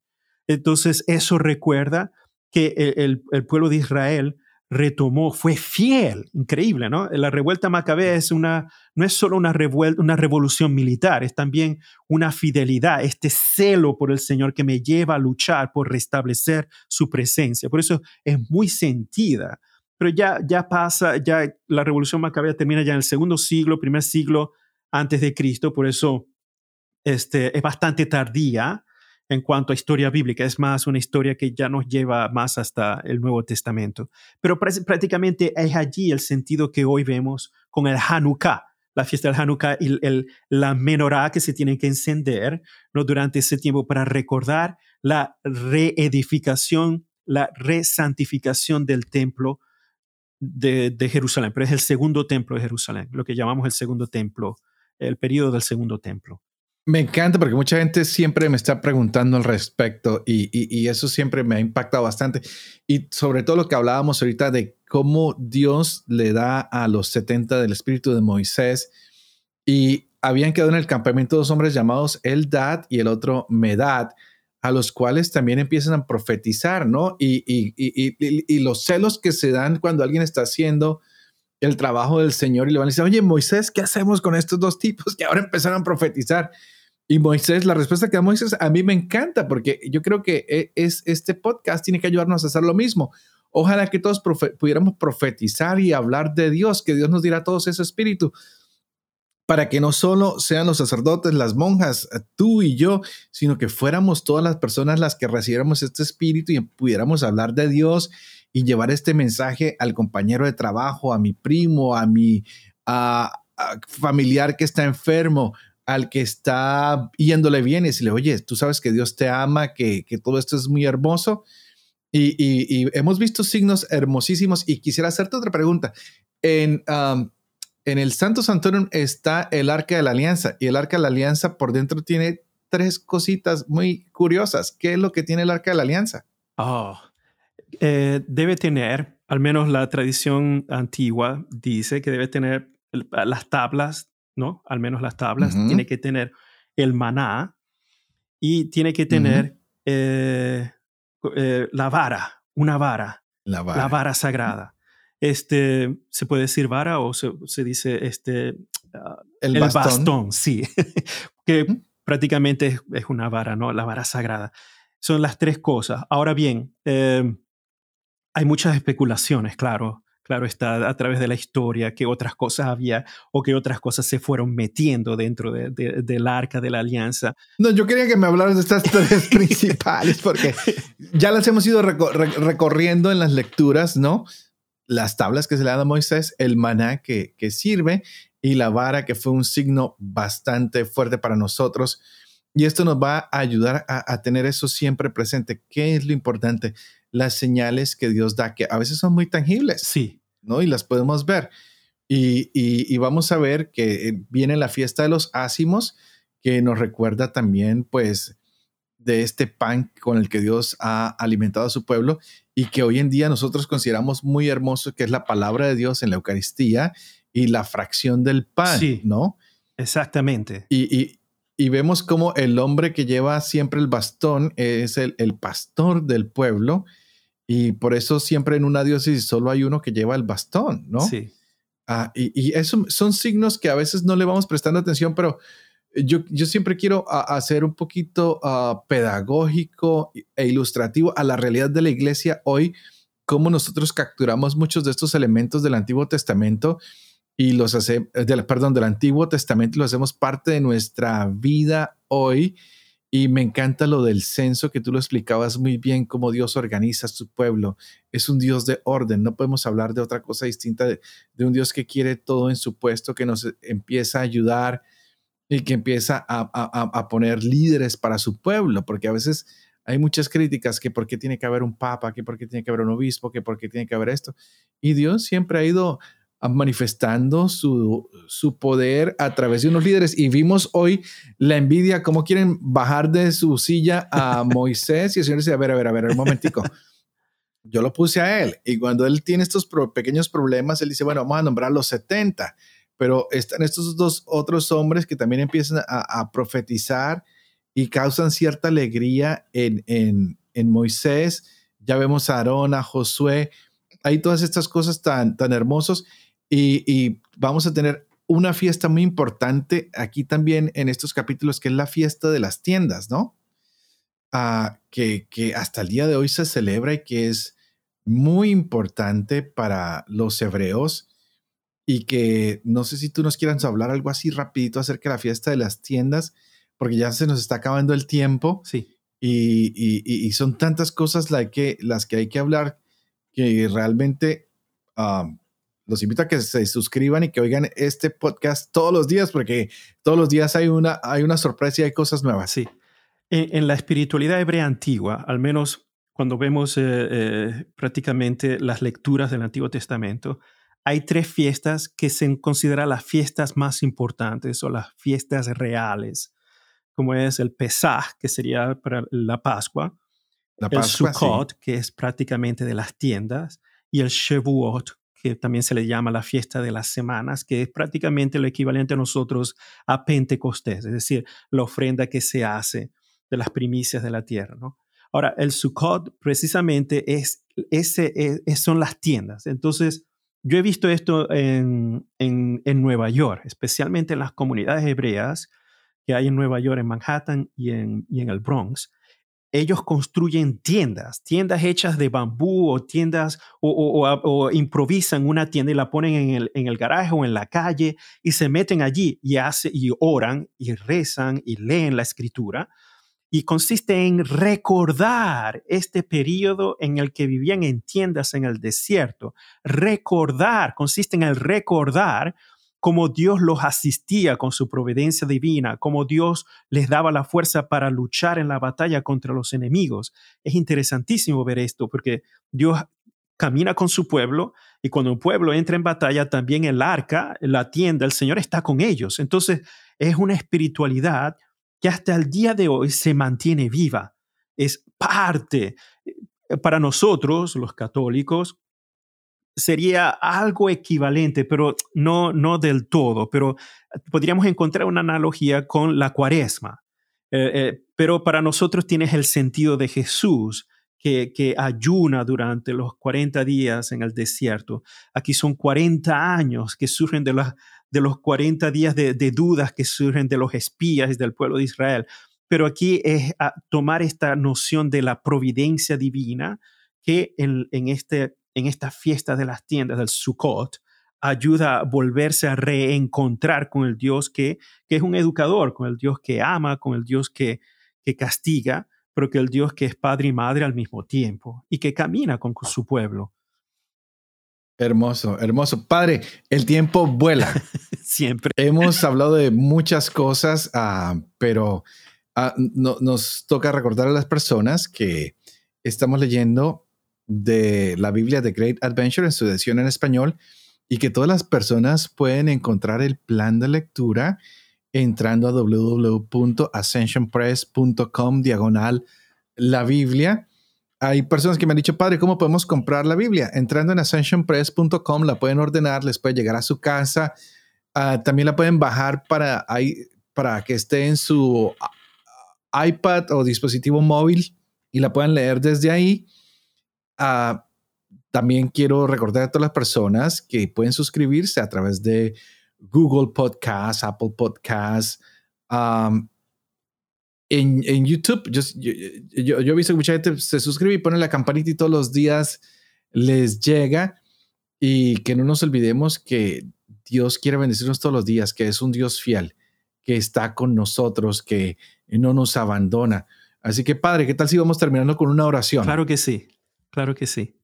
Entonces eso recuerda que el, el pueblo de Israel retomó, fue fiel, increíble, ¿no? La revuelta macabea es una, no es solo una, revuelta, una revolución militar, es también una fidelidad, este celo por el Señor que me lleva a luchar por restablecer su presencia. Por eso es muy sentida pero ya, ya pasa, ya la revolución macabea termina ya en el segundo siglo, primer siglo antes de Cristo, por eso este, es bastante tardía en cuanto a historia bíblica, es más una historia que ya nos lleva más hasta el Nuevo Testamento. Pero prácticamente es allí el sentido que hoy vemos con el Hanukkah, la fiesta del Hanukkah y el, la menorá que se tienen que encender ¿no? durante ese tiempo para recordar la reedificación, la resantificación del templo de, de, Jerusalén. Pero es el segundo templo de Jerusalén, lo que llamamos el segundo templo, el periodo del segundo templo. Me encanta porque mucha gente siempre me está preguntando al respecto y, y, eso siempre me ha impactado bastante. Y sobre todo lo que hablábamos ahorita de cómo Dios le da a los 70 del espíritu de Moisés y habían quedado en el campamento dos hombres llamados Eldad y el otro Medad, a los cuales también empiezan a profetizar, ¿no? Y, y los celos que se dan cuando alguien está haciendo el trabajo del Señor y le van a decir, oye, Moisés, ¿qué hacemos con estos dos tipos que ahora empezaron a profetizar? Y Moisés, la respuesta que da Moisés a mí me encanta porque yo creo que e, es, este podcast tiene que ayudarnos a hacer lo mismo. Ojalá que todos pudiéramos profetizar y hablar de Dios, que Dios nos dirá a todos ese espíritu, para que no solo sean los sacerdotes, las monjas, tú y yo, sino que fuéramos todas las personas las que recibiéramos este espíritu y pudiéramos hablar de Dios y llevar este mensaje al compañero de trabajo, a mi primo, a mi familiar que está enfermo, al que está yéndole bien y decirle, oye, tú sabes que Dios te ama, que, todo esto es muy hermoso. Y, hemos visto signos hermosísimos y quisiera hacerte otra pregunta. En, en el Santo Santorum está el Arca de la Alianza y el Arca de la Alianza por dentro tiene tres cositas muy curiosas. ¿Qué es lo que tiene el Arca de la Alianza? Oh, eh, debe tener, al menos la tradición antigua dice que debe tener las tablas, ¿no? Al menos las tablas, tiene que tener el maná y tiene que tener eh, eh, la vara, una vara, la vara, sagrada. Este, ¿se puede decir vara o se, dice este, ah, el, bastón? sí, que prácticamente es, una vara, ¿no? La vara sagrada. Son las tres cosas. Ahora bien, hay muchas especulaciones, claro. Claro está a través de la historia que otras cosas había o que otras cosas se fueron metiendo dentro de, del arca de la alianza. No, yo quería que me hablaras de estas tres principales porque ya las hemos ido recorriendo en las lecturas, ¿no? Las tablas que se le dan a Moisés, el maná que, que sirve y la vara que fue un signo bastante fuerte para nosotros. Y esto nos va a ayudar a, a tener eso siempre presente. ¿Qué es lo importante? las señales que Dios da, que a veces son muy tangibles. Sí. ¿no? Y las podemos ver. Y, vamos a ver que eh, viene la fiesta de los ácimos, que nos recuerda también, pues, de este pan con el que Dios ha alimentado a su pueblo y que hoy en día nosotros consideramos muy hermoso, que es la palabra de Dios en la Eucaristía y la fracción del pan, sí, ¿no? Exactamente. Y, vemos como el hombre que lleva siempre el bastón es el, el pastor del pueblo y por eso siempre en una diócesis solo hay uno que lleva el bastón, ¿no? Sí. Ah, y, y eso son signos que a veces no le vamos prestando atención, pero yo, yo siempre quiero hacer un poquito uh, pedagógico e ilustrativo a la realidad de la iglesia hoy, cómo nosotros capturamos muchos de estos elementos del Antiguo Testamento y los hacemos, perdón, del Antiguo Testamento y lo hacemos parte de nuestra vida hoy y me encanta lo del censo que tú lo explicabas muy bien, cómo Dios organiza su pueblo. Es un Dios de orden. No podemos hablar de otra cosa distinta de, un Dios que quiere todo en su puesto, que nos empieza a ayudar y que empieza a, poner líderes para su pueblo, porque a veces hay muchas críticas que por qué tiene que haber un papa, que por qué tiene que haber un obispo, que por qué tiene que haber esto. Y Dios siempre ha ido manifestando su, su, poder a través de unos líderes. Y vimos hoy la envidia, cómo quieren bajar de su silla a Moisés y el Señor dice, a ver, a ver, a ver, un momentico. Yo lo puse a él y cuando él tiene estos pequeños problemas, él dice, bueno, vamos a nombrar los 70, pero están estos dos otros hombres que también empiezan a, profetizar y causan cierta alegría en, en, Moisés. Ya vemos a Aarón, a Josué, hay todas estas cosas tan, tan hermosas y, vamos a tener una fiesta muy importante aquí también en estos capítulos, que es la fiesta de las tiendas, ¿no? Ah, que, que, hasta el día de hoy se celebra y que es muy importante para los hebreos y que no sé si tú nos quieras hablar algo así rapidito acerca de la fiesta de las tiendas, porque ya se nos está acabando el tiempo. Sí. Y, son tantas cosas las que, las que hay que hablar que realmente um, los invito a que se suscriban y que oigan este podcast todos los días, porque todos los días hay una, hay una sorpresa y hay cosas nuevas. Sí. En, la espiritualidad hebrea antigua, al menos cuando vemos eh, eh, prácticamente las lecturas del Antiguo Testamento, hay tres fiestas que se consideran las fiestas más importantes o las fiestas reales, como es el Pesach, que sería para la Pascua, el Sukkot, que es prácticamente de las tiendas, y el Shavuot, que también se le llama la fiesta de las semanas, que es prácticamente lo equivalente a nosotros a Pentecostés, es decir, la ofrenda que se hace de las primicias de la tierra. ¿no? Ahora, el Sukkot precisamente es, ese, es, son las tiendas. Entonces, yo he visto esto en, en, en, Nueva York, especialmente en las comunidades hebreas que hay en Nueva York, en Manhattan y en, y en el Bronx, ellos construyen tiendas, tiendas hechas de bambú o tiendas o, improvisan una tienda y la ponen en el, en el, garaje o en la calle y se meten allí y, hace, y oran y rezan y leen la escritura. Y consiste en recordar este periodo en el que vivían en tiendas en el desierto. Recordar, consiste en el recordar cómo Dios los asistía con su providencia divina, cómo Dios les daba la fuerza para luchar en la batalla contra los enemigos. Es interesantísimo ver esto porque Dios camina con su pueblo y cuando un pueblo entra en batalla, también el arca, la tienda, el Señor está con ellos. Entonces, es una espiritualidad que hasta el día de hoy se mantiene viva. Es parte eh, para nosotros, los católicos, sería algo equivalente, pero no, no del todo, pero podríamos encontrar una analogía con la cuaresma. Eh, eh, pero para nosotros tienes el sentido de Jesús, que, ayuna durante los 40 días en el desierto. Aquí son 40 años que surgen de, los 40 días de, dudas que surgen de los espías del pueblo de Israel. Pero aquí es tomar esta noción de la providencia divina que este en esta fiesta de las tiendas del Sukkot ayuda a volverse a reencontrar con el Dios que, que es un educador, con el Dios que ama, con el Dios que, que castiga, pero que el Dios que es padre y madre al mismo tiempo y que camina con su pueblo. Hermoso, hermoso. Padre, el tiempo vuela. Siempre. Hemos hablado de muchas cosas, uh, pero uh, no, nos toca recordar a las personas que estamos leyendo de la Biblia de Great Adventure en su edición en español y que todas las personas pueden encontrar el plan de lectura entrando a www.ascensionpress.com diagonal la Biblia. Hay personas que me han dicho, padre, ¿cómo podemos comprar la Biblia? Entrando en ascensionpress.com la pueden ordenar, les puede llegar a su casa. Ah, también la pueden bajar para, para que esté en su iPad o dispositivo móvil y la puedan leer desde ahí. Ah, también quiero recordar a todas las personas que pueden suscribirse a través de Google Podcasts, Apple Podcasts, en, YouTube. Yo, yo, he visto que mucha gente se suscribe y pone la campanita y todos los días les llega. Y que no nos olvidemos que Dios quiere bendecirnos todos los días, que es un Dios fiel, que está con nosotros, que no nos abandona. Así que, Padre, ¿qué tal si vamos terminando con una oración? Claro que sí. Claro que sí.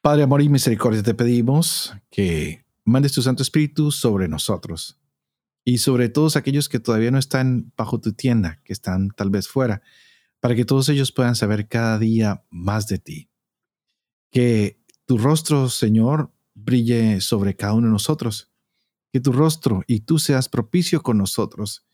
Padre, amor y misericordia, te pedimos que mandes tu Santo Espíritu sobre nosotros y sobre todos aquellos que todavía no están bajo tu tienda, que están tal vez fuera, para que todos ellos puedan saber cada día más de ti. Que tu rostro, Señor, brille sobre cada uno de nosotros. Que tu rostro y tú seas propicio con nosotros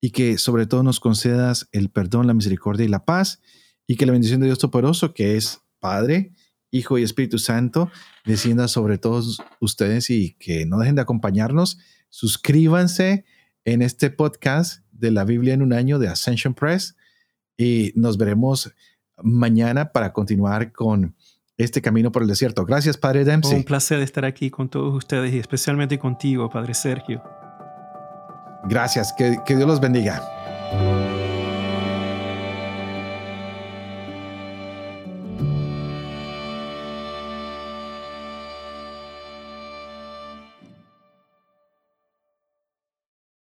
y que sobre todo nos concedas el perdón, la misericordia y la paz y que la bendición de Dios Todopoderoso, que es Padre, Hijo y Espíritu Santo, descienda sobre todos ustedes y que no dejen de acompañarnos. Suscríbanse en este podcast de la Biblia en un año de Ascension Press y nos veremos mañana para continuar con este camino por el desierto. Gracias, Padre Dempsey. Un placer estar aquí con todos ustedes y especialmente contigo, Padre Sergio. Gracias, que, que Dios los bendiga.